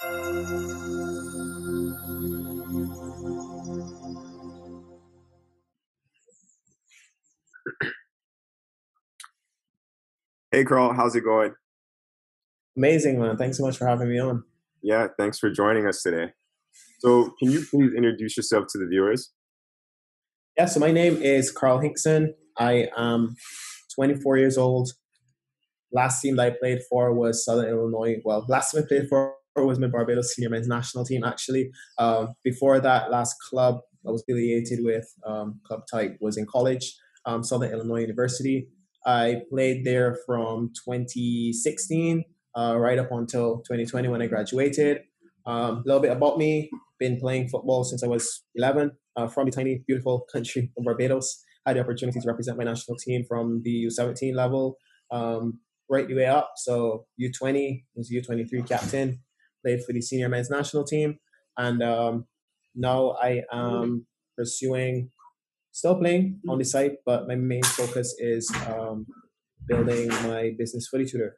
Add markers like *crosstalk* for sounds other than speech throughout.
Hey, Carl, how's it going? Amazing, man. Thanks so much for having me on. Yeah, thanks for joining us today. So, can you please introduce yourself to the viewers? Yeah, so my name is Carl Hinkson. I am 24 years old. Last team that I played for was Southern Illinois. Well, last team I played for was my Barbados senior men's national team, actually. Um, before that, last club I was affiliated with, um, club type, was in college, um, Southern Illinois University. I played there from 2016 uh, right up until 2020 when I graduated. A um, little bit about me: been playing football since I was 11 uh, from the tiny, beautiful *laughs* country of Barbados. Had the opportunity to represent my national team from the U17 level um, right the way up. So U20 was U23 captain, played for the senior men's national team, and um, now I am pursuing still playing on the site, but my main focus is um, building my business footy tutor.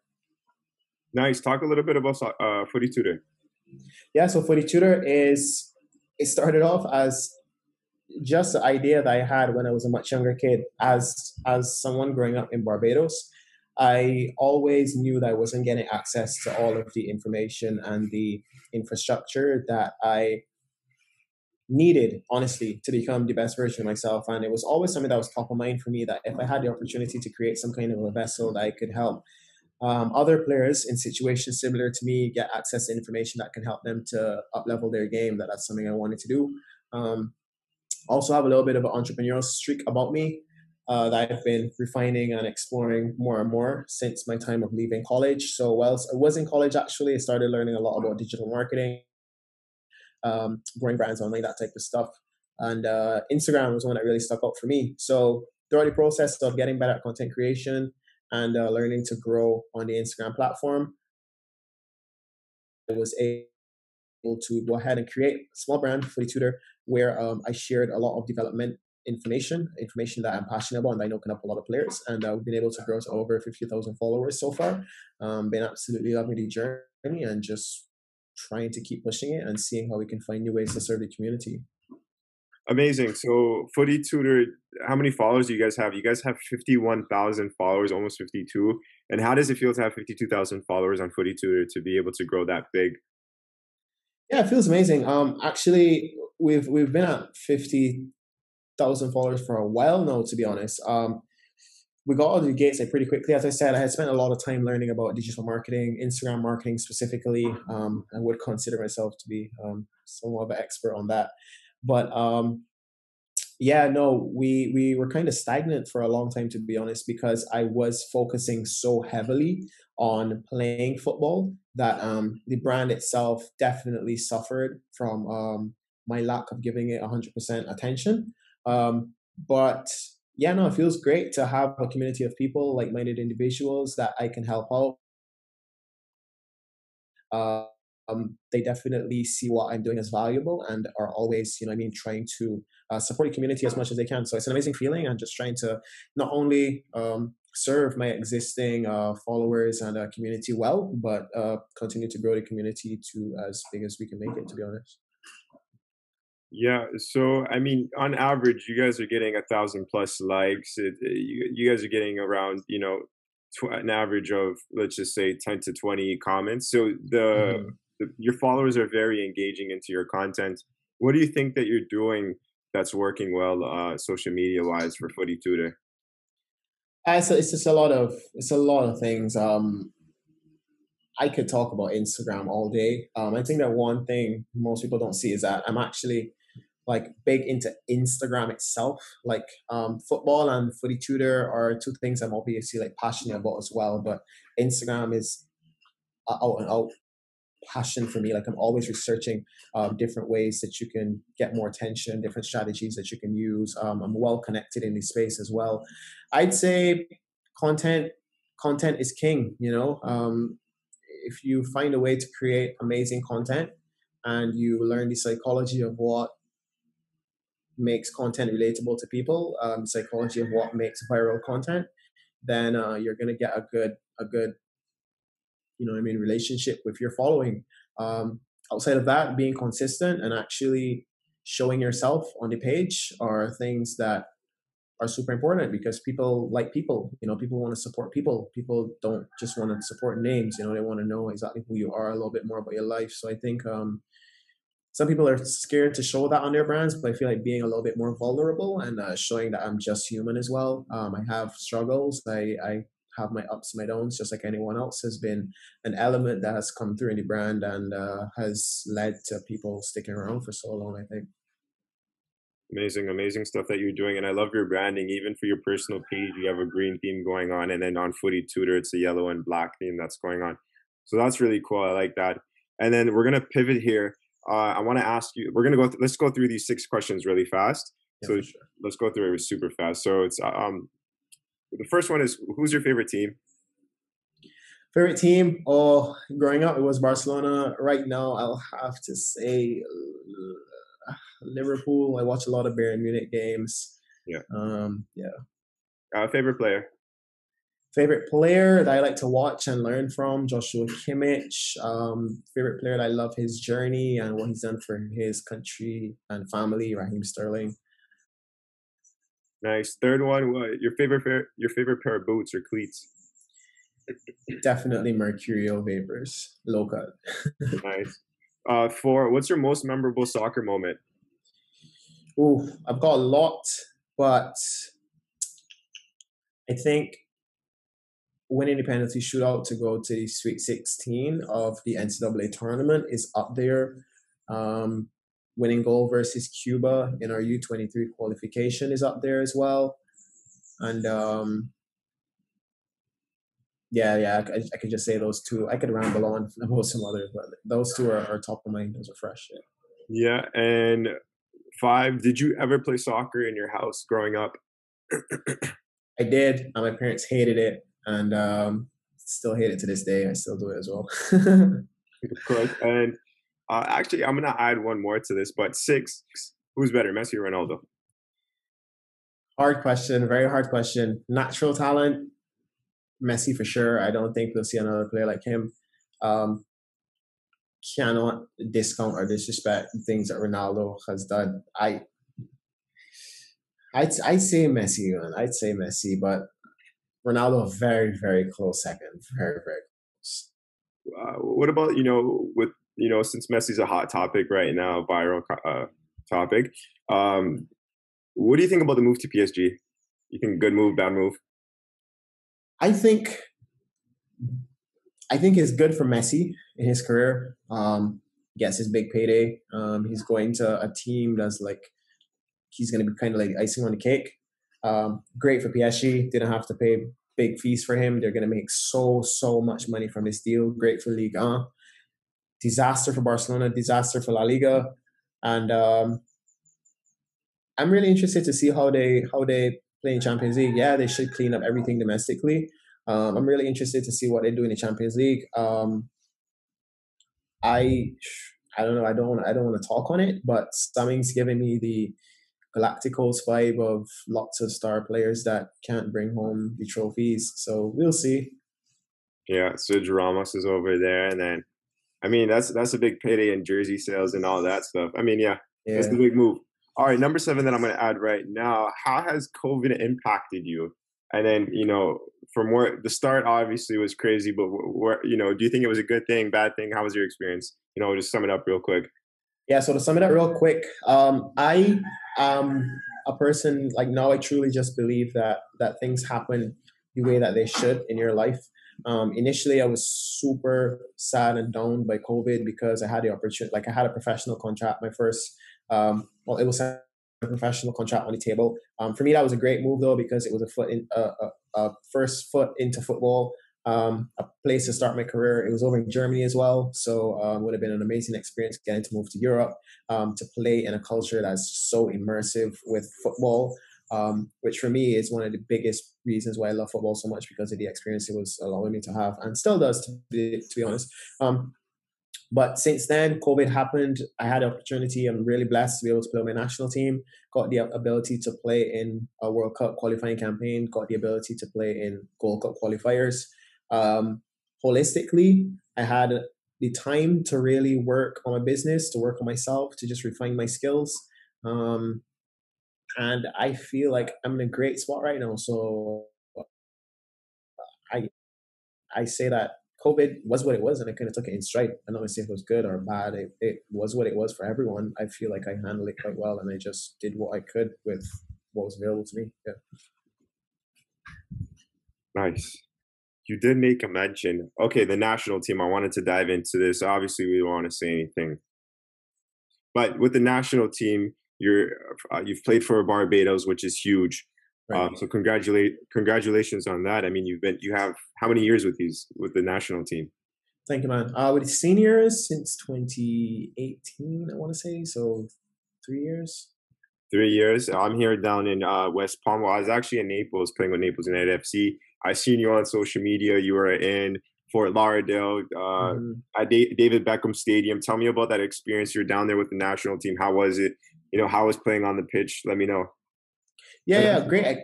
Nice. Talk a little bit about uh, footy tutor. Yeah, so footy tutor is it started off as just the idea that I had when I was a much younger kid. As as someone growing up in Barbados, I always knew that I wasn't getting access to all of the information and the infrastructure that I needed, honestly, to become the best version of myself. And it was always something that was top of mind for me that if I had the opportunity to create some kind of a vessel that I could help um, other players in situations similar to me get access to information that can help them to up level their game, that that's something I wanted to do. Um, also have a little bit of an entrepreneurial streak about me uh, that I've been refining and exploring more and more since my time of leaving college. So whilst I was in college, actually, I started learning a lot about digital marketing, um, growing brands online, that type of stuff. And uh, Instagram was one that really stuck out for me. So throughout the process of getting better at content creation and uh, learning to grow on the Instagram platform, I was able to go ahead and create a small brand for the tutor where um, I shared a lot of development information, information that I'm passionate about and I know can help a lot of players. And uh, we've been able to grow to over 50,000 followers so far. Um, been absolutely loving the journey and just trying to keep pushing it and seeing how we can find new ways to serve the community. Amazing. So, Footy Tutor, how many followers do you guys have? You guys have 51,000 followers, almost 52. And how does it feel to have 52,000 followers on Footy Tutor to be able to grow that big? Yeah, it feels amazing. Um, actually, we've we've been at 50,000 followers for a while now, to be honest. Um, we got out of the gates like pretty quickly. As I said, I had spent a lot of time learning about digital marketing, Instagram marketing specifically. Um, I would consider myself to be um, somewhat of an expert on that. But um, yeah, no, we we were kind of stagnant for a long time, to be honest, because I was focusing so heavily on playing football that um, the brand itself definitely suffered from um, my lack of giving it 100% attention. Um, but yeah, no, it feels great to have a community of people, like minded individuals that I can help out. Uh, um, they definitely see what I'm doing as valuable and are always, you know, I mean, trying to uh, support the community as much as they can. So it's an amazing feeling. I'm just trying to not only um, serve my existing uh, followers and uh, community well, but uh, continue to grow the community to as big as we can make it. To be honest. Yeah, so I mean, on average, you guys are getting a thousand plus likes. It, you, you guys are getting around, you know, tw- an average of let's just say ten to twenty comments. So the, mm-hmm. the, your followers are very engaging into your content. What do you think that you're doing that's working well, uh, social media wise, for Footy Tutor? Uh, it's, it's just a lot of it's a lot of things. Um, I could talk about Instagram all day. Um, I think that one thing most people don't see is that I'm actually like big into Instagram itself. Like um, football and footy tutor are two things I'm obviously like passionate about as well. But Instagram is out and out passion for me. Like I'm always researching um, different ways that you can get more attention, different strategies that you can use. Um, I'm well connected in the space as well. I'd say content content is king. You know, um, if you find a way to create amazing content and you learn the psychology of what makes content relatable to people, um, psychology of what makes viral content, then uh, you're gonna get a good a good you know I mean relationship with your following. Um, outside of that, being consistent and actually showing yourself on the page are things that are super important because people like people. You know, people want to support people. People don't just want to support names. You know, they want to know exactly who you are, a little bit more about your life. So I think um, some people are scared to show that on their brands, but I feel like being a little bit more vulnerable and uh, showing that I'm just human as well. Um, I have struggles. I, I have my ups and my downs, just like anyone else, has been an element that has come through the brand and uh, has led to people sticking around for so long, I think. Amazing, amazing stuff that you're doing. And I love your branding. Even for your personal page, you have a green theme going on. And then on Footy Tutor, it's a yellow and black theme that's going on. So that's really cool. I like that. And then we're going to pivot here uh, I want to ask you. We're gonna go. Th- let's go through these six questions really fast. Yeah, so sure. let's go through it super fast. So it's uh, um, the first one is who's your favorite team? Favorite team? Oh, growing up it was Barcelona. Right now I'll have to say uh, Liverpool. I watch a lot of Bayern Munich games. Yeah. Um. Yeah. Uh, favorite player? Favorite player that I like to watch and learn from, Joshua Kimmich. Um, favorite player that I love his journey and what he's done for his country and family, Raheem Sterling. Nice. Third one, what, your favorite pair, your favorite pair of boots or cleats? Definitely Mercurial Vapors, low cut. *laughs* nice. Uh, four, what's your most memorable soccer moment? Oh, I've got a lot, but I think winning the penalty shootout to go to the Sweet 16 of the NCAA tournament is up there. Um, winning goal versus Cuba in our U23 qualification is up there as well. And um, yeah, yeah, I, I, could just say those two. I could ramble on *laughs* about some others, but those two are, are top of mind. Those are fresh. Yeah. yeah, and five, did you ever play soccer in your house growing up? I did. My parents hated it and um, still hate it to this day. I still do it as well. Correct. And uh, actually, I'm gonna add one more to this. But six, who's better, Messi or Ronaldo? Hard question. Very hard question. Natural talent, Messi for sure. I don't think we'll see another player like him. Um, cannot discount or disrespect things that Ronaldo has done. I I'd I'd say Messi, man. I'd say Messi, but Ronaldo, very, very close second. Very, very close. Uh, what about, you know, with, you know, since Messi's a hot topic right now, viral uh, topic, um, what do you think about the move to PSG? You think good move, bad move? I think I think it's good for Messi in his career. Um, gets his big payday. Um, he's going to a team that's like he's going to be kind of like icing on the cake. Um, great for PSG. Didn't have to pay big fees for him. They're going to make so, so much money from this deal. Great for Ligue 1. Disaster for Barcelona. Disaster for La Liga. And um, I'm really interested to see how they how they play in Champions League. Yeah, they should clean up everything domestically. Um, I'm really interested to see what they do in the Champions League. Um, I I don't know. I don't I don't want to talk on it, but something's giving me the Galacticos vibe of lots of star players that can't bring home the trophies. So we'll see. Yeah, Sergio Ramos is over there, and then I mean that's that's a big payday in jersey sales and all that stuff. I mean, yeah, yeah. that's the big move. All right, number seven that I'm going to add right now. How has COVID impacted you? And then you know, from where the start obviously was crazy, but where you know, do you think it was a good thing, bad thing? How was your experience? You know, just sum it up real quick. Yeah, so to sum it up real quick, um, I am a person like now. I truly just believe that that things happen the way that they should in your life. Um, initially, I was super sad and down by COVID because I had the opportunity, like I had a professional contract. My first, um, well, it was a professional contract on the table. Um, for me, that was a great move though because it was a foot in, uh, a, a first foot into football um, a place to start my career. It was over in Germany as well, so um, would have been an amazing experience getting to move to Europe um, to play in a culture that's so immersive with football. Um, which for me is one of the biggest reasons why I love football so much because of the experience it was allowing me to have and still does to be, to be honest. Um, but since then, COVID happened. I had the opportunity. I'm really blessed to be able to play on my national team. Got the ability to play in a World Cup qualifying campaign. Got the ability to play in Gold Cup qualifiers. Um, holistically, I had the time to really work on my business, to work on myself, to just refine my skills. Um, and I feel like I'm in a great spot right now. So I I say that COVID was what it was, and I kind of took it in stride. I don't say if it was good or bad. It, it was what it was for everyone. I feel like I handled it quite well, and I just did what I could with what was available to me. Yeah. Nice. You did make a mention. Okay, the national team. I wanted to dive into this. Obviously, we don't want to say anything, but with the national team, you're uh, you've played for Barbados, which is huge. Right. Um, so congratulate congratulations on that. I mean, you've been you have how many years with these with the national team? Thank you, man. Uh, with seniors since 2018, I want to say so, three years. Three years. I'm here down in uh, West Palm. Well, I was actually in Naples playing with Naples United FC. I seen you on social media. You were in Fort Lauderdale uh, mm-hmm. at David Beckham Stadium. Tell me about that experience. You're down there with the national team. How was it? You know, how was playing on the pitch? Let me know. Yeah, yeah, great,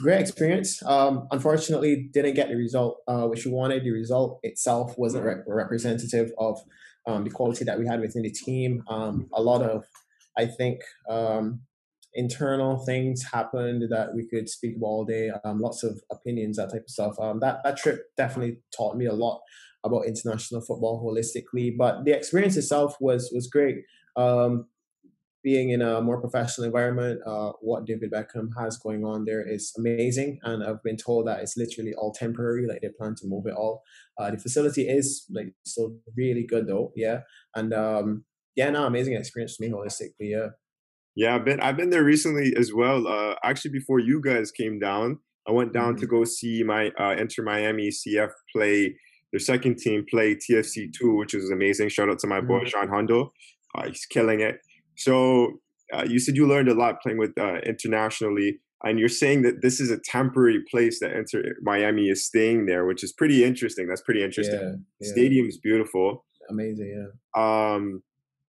great experience. Um, unfortunately, didn't get the result uh, which we wanted. The result itself wasn't re- representative of um, the quality that we had within the team. Um, a lot of, I think, um, internal things happened that we could speak about all day. Um, lots of opinions, that type of stuff. Um, that that trip definitely taught me a lot about international football holistically. But the experience itself was was great. Um, being in a more professional environment, uh, what David Beckham has going on there is amazing, and I've been told that it's literally all temporary. Like they plan to move it all. Uh, the facility is like still really good though, yeah, and um, yeah, no, amazing experience for me holistically, yeah. Yeah, I've been I've been there recently as well. Uh, actually, before you guys came down, I went down mm-hmm. to go see my uh, Inter Miami CF play their second team play TFC two, which is amazing. Shout out to my mm-hmm. boy Sean Hondo, uh, he's killing it. So uh, you said you learned a lot playing with uh, internationally, and you're saying that this is a temporary place that Inter Miami is staying there, which is pretty interesting. That's pretty interesting. Yeah, yeah. Stadium is beautiful. Amazing, yeah. Um,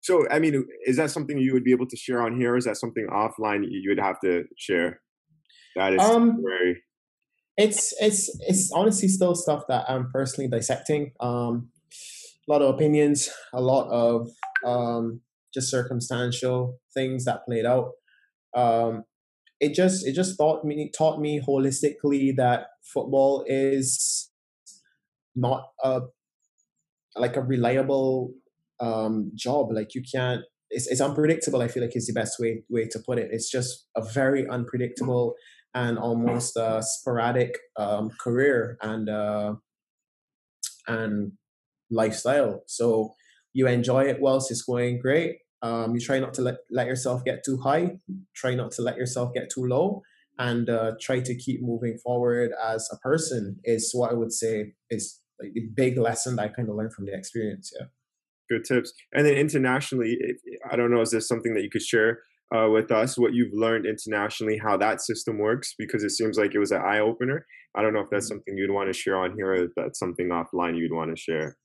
so I mean, is that something you would be able to share on here? Is that something offline you would have to share? That is um, temporary. It's it's it's honestly still stuff that I'm personally dissecting. Um, a lot of opinions, a lot of um, just circumstantial things that played out. Um, it just it just taught me taught me holistically that football is not a like a reliable um, job. Like you can't. It's, it's unpredictable. I feel like is the best way way to put it. It's just a very unpredictable and almost sporadic um, career and uh, and lifestyle. So you enjoy it whilst it's going great, um, you try not to let, let yourself get too high, try not to let yourself get too low, and uh, try to keep moving forward as a person is what I would say is like the big lesson that I kind of learned from the experience. Yeah. Good tips. And then internationally, I don't know, is there something that you could share uh, with us what you've learned internationally, how that system works? Because it seems like it was an eye opener. I don't know if that's mm-hmm. something you'd want to share on here, or if that's something offline you'd want to share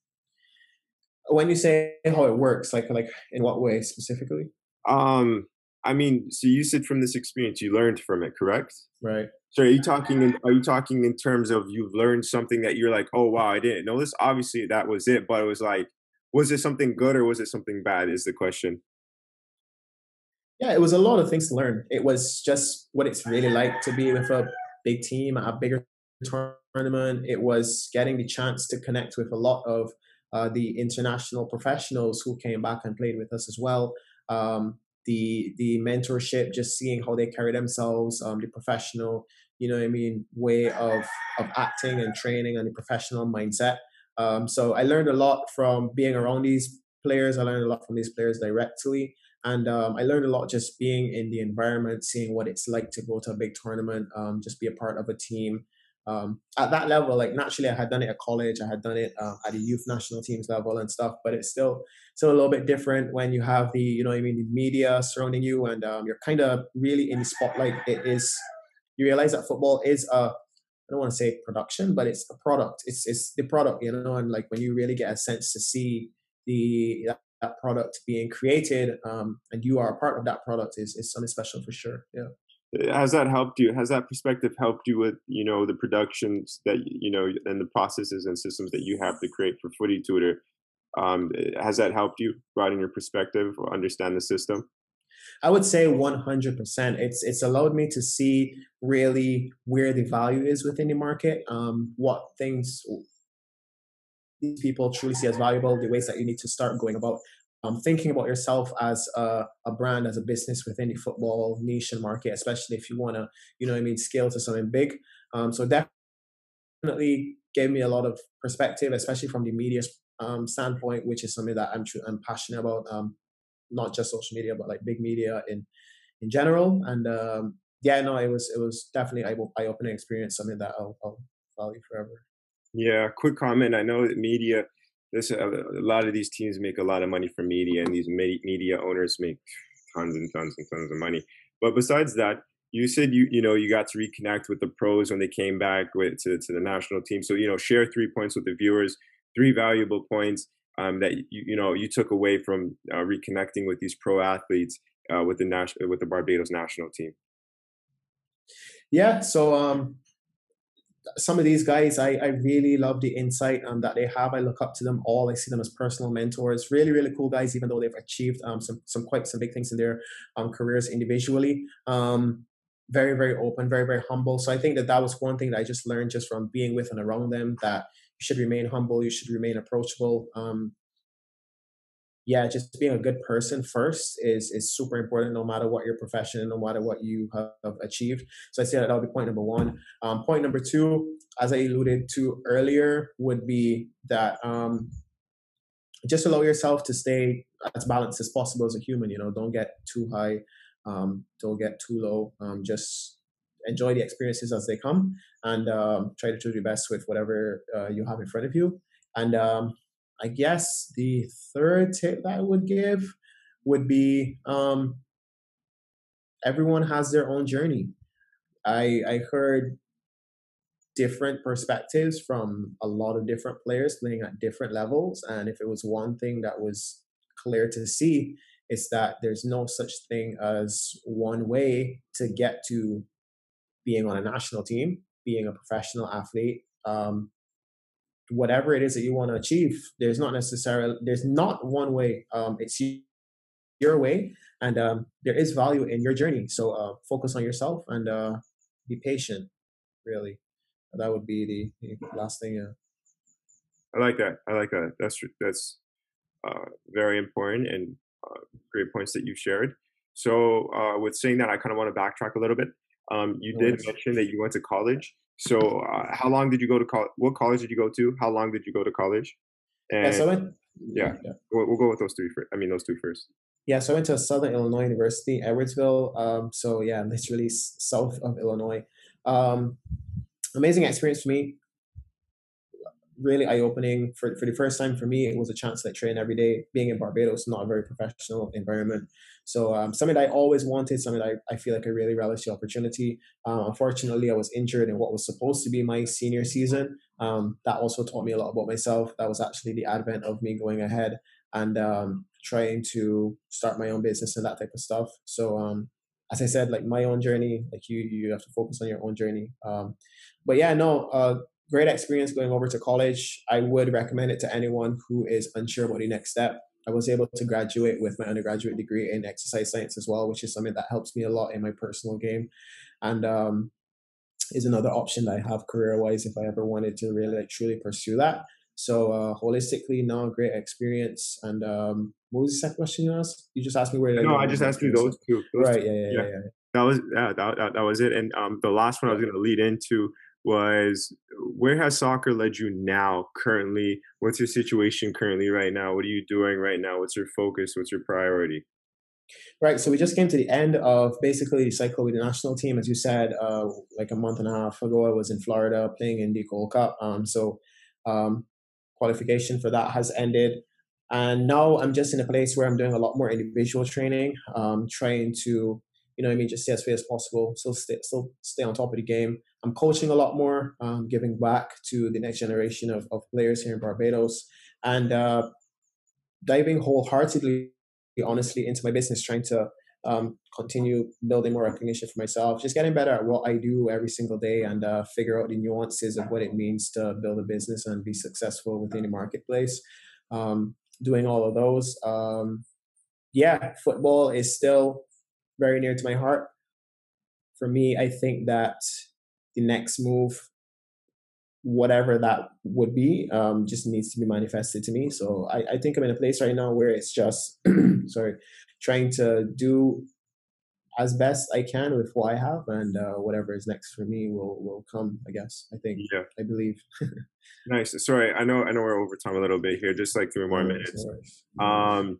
when you say how it works like like in what way specifically um i mean so you said from this experience you learned from it correct right so are you talking in, are you talking in terms of you've learned something that you're like oh wow i didn't know this obviously that was it but it was like was it something good or was it something bad is the question yeah it was a lot of things to learn it was just what it's really like to be with a big team a bigger tournament it was getting the chance to connect with a lot of uh, the international professionals who came back and played with us as well. Um, the the mentorship, just seeing how they carry themselves, um, the professional, you know, I mean, way of of acting and training, and the professional mindset. Um, so I learned a lot from being around these players. I learned a lot from these players directly, and um, I learned a lot just being in the environment, seeing what it's like to go to a big tournament, um, just be a part of a team, um, at that level, like naturally, I had done it at college, I had done it uh, at the youth national teams level and stuff, but it's still still a little bit different when you have the you know I mean the media surrounding you and um, you're kind of really in the spotlight. It is you realize that football is a I don't want to say production, but it's a product. It's it's the product, you know, and like when you really get a sense to see the that, product being created, um, and you are a part of that product is is something special for sure. Yeah has that helped you has that perspective helped you with you know the productions that you know and the processes and systems that you have to create for footy tutor Um, has that helped you broaden your perspective or understand the system? I would say 100%. It's it's allowed me to see really where the value is within the market, um, what things these people truly see as valuable, the ways that you need to start going about um, thinking about yourself as a, a, brand, as a business within the football niche and market, especially if you want to, you know I mean, scale to something big. Um, so definitely gave me a lot of perspective, especially from the media's um, standpoint, which is something that I'm, true I'm passionate about. Um, not just social media, but like big media in in general. And um, yeah, no, it was it was definitely eye opening experience, something that I'll, I'll value forever. Yeah, quick comment. I know that media. This a, a lot of these teams make a lot of money from media, and these media owners make tons and tons and tons of money. But besides that, you said you you know you got to reconnect with the pros when they came back with to, to the national team. So you know share three points with the viewers, three valuable points um, that you you know you took away from uh, reconnecting with these pro athletes uh, with the national with the Barbados national team? Yeah, so um, some of these guys, I, I really love the insight um, that they have. I look up to them all. I see them as personal mentors. Really, really cool guys, even though they've achieved um, some some quite some big things in their um, careers individually. Um, very, very open, very, very humble. So I think that that was one thing that I just learned just from being with and around them that should remain humble. You should remain approachable. Um, yeah, just being a good person first is is super important, no matter what your profession, no matter what you have achieved. So I say that that'll be point number one. Um, point number two, as I alluded to earlier, would be that um, just allow yourself to stay as balanced as possible as a human. You know, don't get too high, um, don't get too low. Um, just enjoy the experiences as they come and um, try to do your best with whatever uh, you have in front of you. And um, I guess the third tip that I would give would be um, everyone has their own journey. I, I heard different perspectives from a lot of different players playing at different levels. And if it was one thing that was clear to see, it's that there's no such thing as one way to get to being on a national team, being a professional athlete, um, whatever it is that you want to achieve, there's not necessarily there's not one way. Um, it's your way, and um, there is value in your journey. So uh, focus on yourself and uh, be patient. Really, that would be the, the last thing. Yeah. I like that. I like that. That's that's uh, very important and uh, great points that you shared. So, uh, with saying that, I kind of want to backtrack a little bit. Um, you did mention that you went to college. So, uh, how long did you go to college? What college did you go to? How long did you go to college? And, yeah, so I went, yeah, yeah. We'll, we'll, go with those three first. I mean, those two first. Yeah, so I went to Southern Illinois University, Edwardsville. Um, so yeah, literally south of Illinois. Um, amazing experience for me really eye opening for for the first time for me. It was a chance to like, train every day. Being in Barbados, not a very professional environment, so um, something I always wanted, something I, I feel like I really relished the opportunity. Um, unfortunately, I was injured in what was supposed to be my senior season. Um, that also taught me a lot about myself. That was actually the advent of me going ahead and um, trying to start my own business and that type of stuff. So um, as I said, like my own journey, like you, you have to focus on your own journey. Um, but yeah, no, uh, great experience going over to college. I would recommend it to anyone who is unsure about the next step. I was able to graduate with my undergraduate degree in exercise science as well, which is something that helps me a lot in my personal game, and um, is another option that I have career wise if I ever wanted to really like truly pursue that. So uh, holistically, now great experience. And um, what was the second question you asked? You just asked me where. No, I, I just asked you those two. Those right. Two. Yeah, yeah, yeah, yeah, yeah. That was yeah, that, that, that was it. And um, the last one I was going to lead into was where has soccer led you now currently? What's your situation currently right now? What are you doing right now? What's your focus? What's your priority? Right so we just came to the end of basically the cycle with the national team as you said uh, like a month and a half ago i was in florida playing in the gold cup um, so um, qualification for that has ended. And now i'm just in a place where i'm doing a lot more individual training um, trying to you know I mean, just stay as fit as possible, still stay, still stay on top of the game. I'm coaching a lot more, um, giving back to the next generation of, of players here in Barbados, and uh, diving wholeheartedly, honestly, into my business, trying to um, continue building more recognition for myself, just getting better at what I do every single day, and uh, figure out the nuances of what it means to build a business and be successful within the marketplace. Um, doing all of those. Um, yeah, football is still very near to my heart. For me, I think that the next move, whatever that would be, um, just needs to be manifested to me. So I, I think I'm in a place right now where it's just, *clears throat* sorry, trying to do as best I can with what I have, and uh, whatever is next for me will will come. I guess. I think. Yeah. I believe. *laughs* nice. Sorry, I know I know we're over time a little bit here. Just like three more minutes. Um,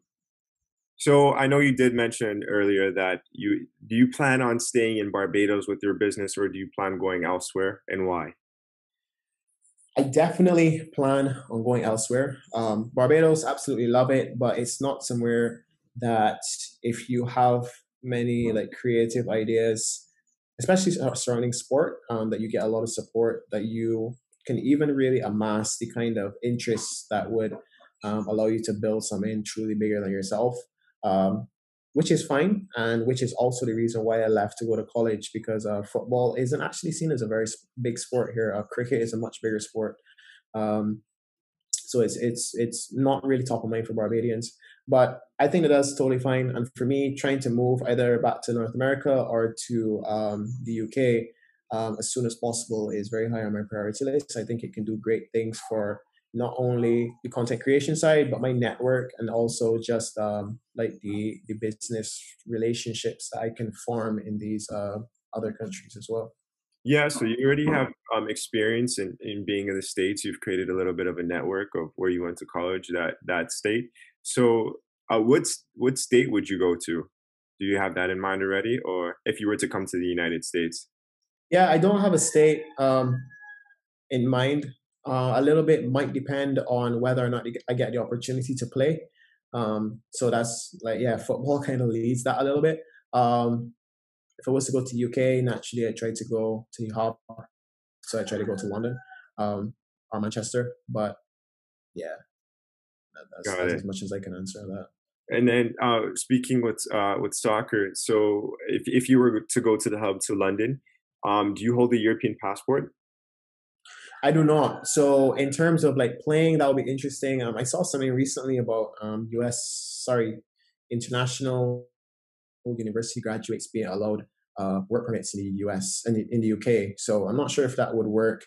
so I know you did mention earlier that you do you plan on staying in Barbados with your business, or do you plan going elsewhere, and why? I definitely plan on going elsewhere. Um, Barbados, absolutely love it, but it's not somewhere that if you have many like creative ideas, especially surrounding sport, um, that you get a lot of support, that you can even really amass the kind of interests that would um, allow you to build something truly bigger than yourself, um, which is fine, and which is also the reason why I left to go to college because uh, football isn't actually seen as a very big sport here. Uh, cricket is a much bigger sport. Um, so it's it's it's not really top of mind for Barbadians. But I think that that's totally fine. And for me, trying to move either back to North America or to um, the UK um, as soon as possible is very high on my priority list. I think it can do great things for not only the content creation side, but my network and also just um, like the the business relationships that I can form in these uh, other countries as well. Yeah, so you already have um, experience in, in being in the states. You've created a little bit of a network of where you went to college, that that state. So, uh, what what state would you go to? Do you have that in mind already, or if you were to come to the United States? Yeah, I don't have a state um, in mind. Uh, a little bit might depend on whether or not I get the opportunity to play. Um, so that's like yeah, football *laughs* kind of leads that a little bit. Um, if I was to go to UK, naturally I try to go to the hub. So I try to go to London um, or Manchester. But yeah, that's, that's as much as I can answer that. And then uh, speaking with uh, with soccer, so if if you were to go to the hub to London, um, do you hold a European passport? I do not. So in terms of like playing, that would be interesting. Um, I saw something recently about um, U.S. Sorry, international university graduates being allowed uh, work permits in the U.S. and in the UK. So I'm not sure if that would work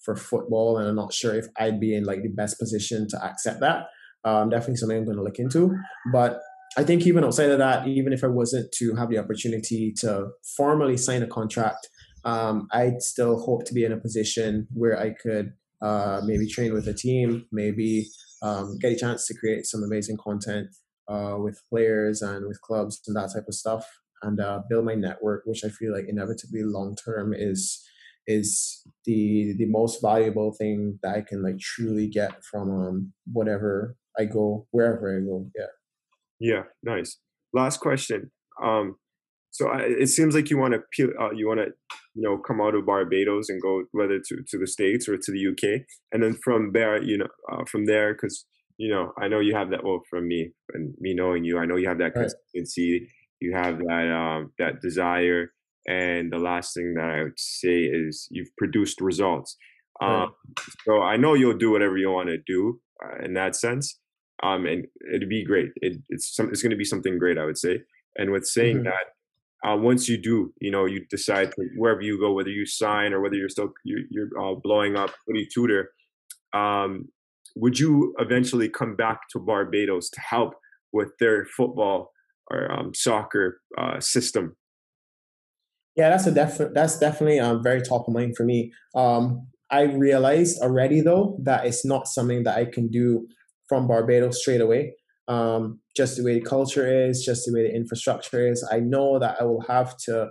for football, and I'm not sure if I'd be in like the best position to accept that. Um, definitely something I'm going to look into. But I think even outside of that, even if I wasn't to have the opportunity to formally sign a contract, um, I'd still hope to be in a position where I could uh, maybe train with a team, maybe um, get a chance to create some amazing content uh, with players and with clubs and that type of stuff, and uh, build my network, which I feel like inevitably long term is is the the most valuable thing that I can like truly get from um, whatever I go, wherever I go. Yeah. Yeah. Nice. Last question. Um, so I, it seems like you want to uh, you want to you know come out of Barbados and go whether to to the states or to the UK, and then from there you know uh, from there because you know I know you have that well from me and me knowing you I know you have that consistency right. you have that um, that desire and the last thing that I would say is you've produced results. Right. Um, so I know you'll do whatever you want to do uh, in that sense. Um, and it'd be great. It, it's some, it's going to be something great, I would say. And with saying mm-hmm. that, uh, once you do, you know, you decide to, wherever you go, whether you sign or whether you're still you're, you're uh, blowing up, Footy Tutor, um, would you eventually come back to Barbados to help with their football or um, soccer uh, system yeah, that's a def- that's definitely um, very top of mind for me. Um, I realized already though that it's not something that I can do from Barbados straight away. Um, just the way the culture is, just the way the infrastructure is. I know that I will have to.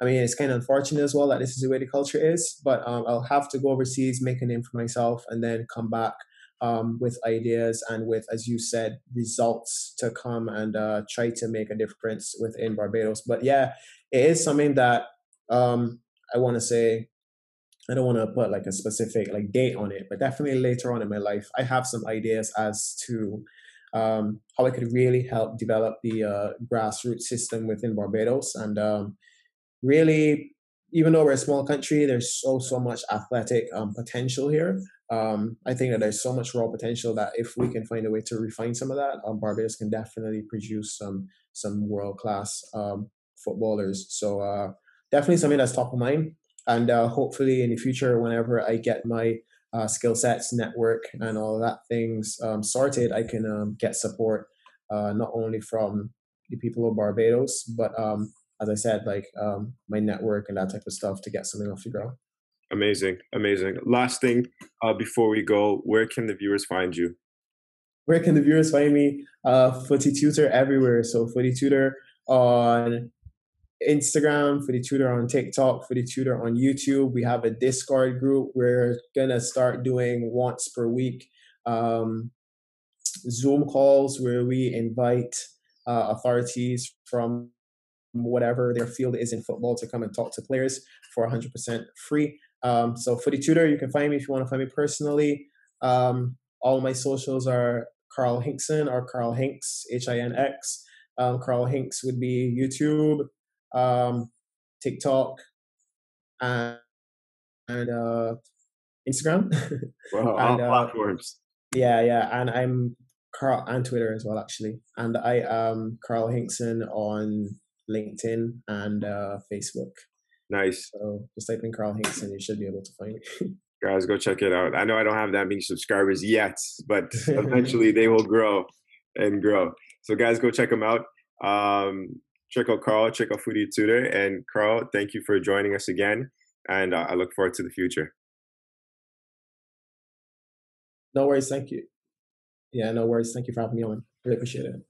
I mean, it's kind of unfortunate as well that this is the way the culture is, but um, I'll have to go overseas, make a name for myself, and then come back um, with ideas and with, as you said, results to come and uh, try to make a difference within Barbados. But yeah, it is something that um, I want to say. I don't want to put like a specific like date on it, but definitely later on in my life, I have some ideas as to um, how I could really help develop the uh, grassroots system within Barbados. And um, really, even though we're a small country, there's so so much athletic um, potential here um, I think that there's so much raw potential that if we can find a way to refine some of that, um, Barbados can definitely produce some some world class um, footballers. So uh, definitely something that's top of mind, and uh, hopefully in the future, whenever I get my uh, skill sets, network, and all of that things um, sorted, I can um, get support uh, not only from the people of Barbados, but um, as I said, like um, my network and that type of stuff to get something off the ground. Amazing, amazing. Last thing uh, before we go, where can the viewers find you? Where can the viewers find me? Uh, Footy Tutor everywhere. So Footy Tutor on Instagram, Footy Tutor on TikTok, Footy Tutor on YouTube. We have a Discord group. We're gonna start doing once per week um, Zoom calls where we invite uh, authorities from whatever their field is in football to come and talk to players for 100% free. Um, so Footy Tutor, you can find me if you want to find me personally. Um, all my socials are Carl Hinkson or Carl Hinx, H I N X. Um, Carl Hinx would be YouTube, um, TikTok, and, and uh, Instagram. *laughs* Wow, and, all uh, platforms. Yeah, yeah, and I'm Carl and Twitter as well, actually. And I am Carl Hinkson on LinkedIn and uh, Facebook. Nice. So just type in Carl Hinkson, you should be able to find me. *laughs* Guys, go check it out. I know I don't have that many subscribers yet, but *laughs* eventually they will grow and grow. So, guys, go check them out. Um, check out Carl, out Footy Tutor. And Carl, thank you for joining us again. And uh, I look forward to the future. No worries. Thank you. Yeah, no worries. Thank you for having me on. Really appreciate it.